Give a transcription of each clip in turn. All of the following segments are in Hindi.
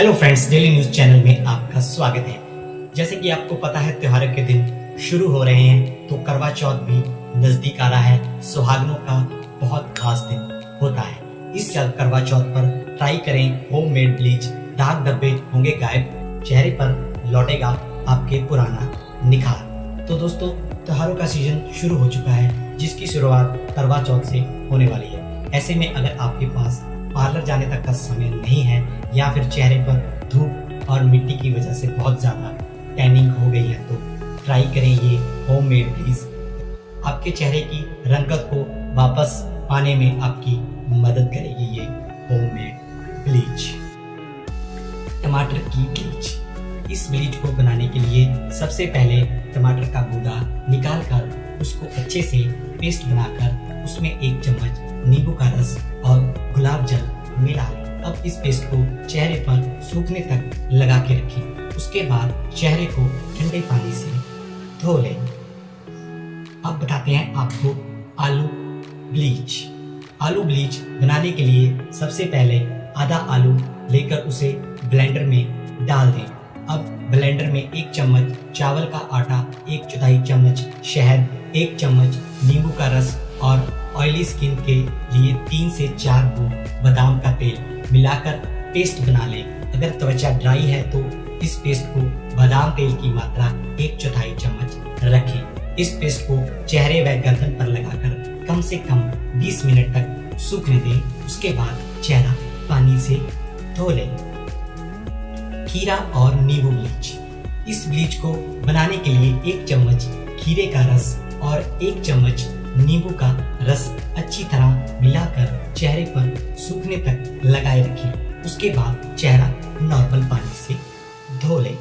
Hello friends daily news channel में आपका स्वागत है। जैसे कि आपको पता है, त्योहारों के दिन शुरू हो रहे हैं तो करवा चौथ भी नज़दीक आ रहा है, सुहागनों का बहुत खास दिन होता है। इस साल करवा चौथ पर ट्राई करें होम मेड ब्लीच दाग धब्बे होंगे गायब, चेहरे पर लौटेगा आपके पुराना निखार। तो दोस्तों, त्योहारों का सीज़न शुरू हो चुका है, जिसकी शुरुआत करवा चौथ से होने वाली है। ऐसे में अगर आपके पास पार्लर जाने तक का समय नहीं है या फिर चेहरे पर धूप और मिट्टी की वजह से बहुत ज़्यादा टैनिंग हो गई है तो ट्राई करें ये होम मेड प्लीज़ आपके चेहरे की रंगत को वापस पाने में आपकी मदद करेगी ये होम मेड ब्लीच टमाटर की ब्लीच इस ब्लीच को बनाने के लिए सबसे पहले टमाटर का गूदा निकाल कर उसको अच्छे से पेस्ट बनाकर उसमें एक चम्मच नींबू का रस इस पेस्ट को चेहरे पर सूखने तक लगा के रखें। उसके बाद चेहरे को ठंडे पानी से धो लें। अब बताते हैं आपको आलू ब्लीच आलू ब्लीच बनाने के लिए सबसे पहले आधा आलू लेकर उसे ब्लेंडर में डाल दें। अब ब्लेंडर में एक चम्मच चावल का आटा, एक चौथाई चम्मच शहद, एक चम्मच नींबू का रस और ऑयली स्किन के लिए तीन से चार बूंद बादाम का तेल। मिलाकर पेस्ट बना लें। अगर त्वचा ड्राई है तो इस पेस्ट को बादाम तेल की मात्रा एक चौथाई चम्मच रखें। इस पेस्ट को चेहरे व गर्दन पर लगाकर कम से कम 20 मिनट तक सूखने दें। उसके बाद चेहरा पानी से धो लें। खीरा और नींबू ब्लीच इस ब्लीच को बनाने के लिए एक चम्मच खीरे का रस और एक चम्मच नींबू का रस अच्छी तरह मिलाकर चेहरे पर सूखने तक लगाए रखें उसके बाद चेहरा नॉर्मल पानी से धो लें।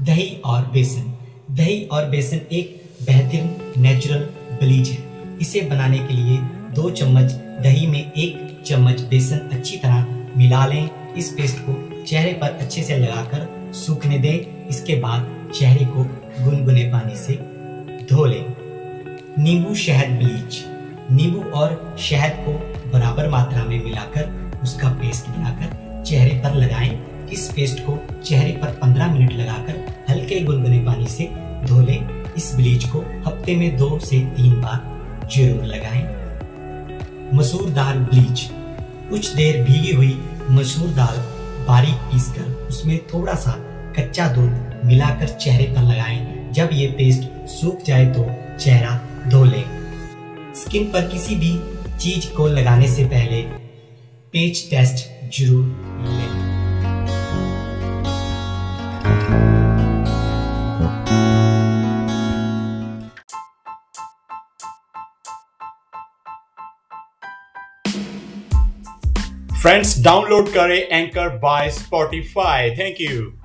दही और बेसन। दही और बेसन एक बेहतरीन नेचुरल ब्लीच है। इसे बनाने के लिए दो चम्मच दही में एक चम्मच बेसन अच्छी तरह मिला लें। इस पेस्ट को चेहरे पर अच्छे से लगाकर सूखने दें। इसके बाद चेहरे को गुनगुने पानी से धो लें। नींबू शहद ब्लीच नींबू और शहद को बराबर मात्रा में मिलाकर उसका पेस्ट बनाकर चेहरे पर लगाएँ। इस पेस्ट को चेहरे पर 15 मिनट लगाकर हल्के गुनगुने पानी से धो लें। इस ब्लीच को हफ़्ते में दो से तीन बार ज़रूर लगाएँ। मसूर दाल ब्लीच कुछ देर भीगी हुई मसूर दाल बारीक पीसकर उसमें थोड़ा सा कच्चा दूध मिलाकर चेहरे पर लगाएँ। जब ये पेस्ट सूख जाए तो चेहरा धो लें स्किन पर किसी भी चीज़ को लगाने से पहले पेज टेस्ट ज़रूर लें। फ्रेंड्स डाउनलोड करें anchor by Spotify thank you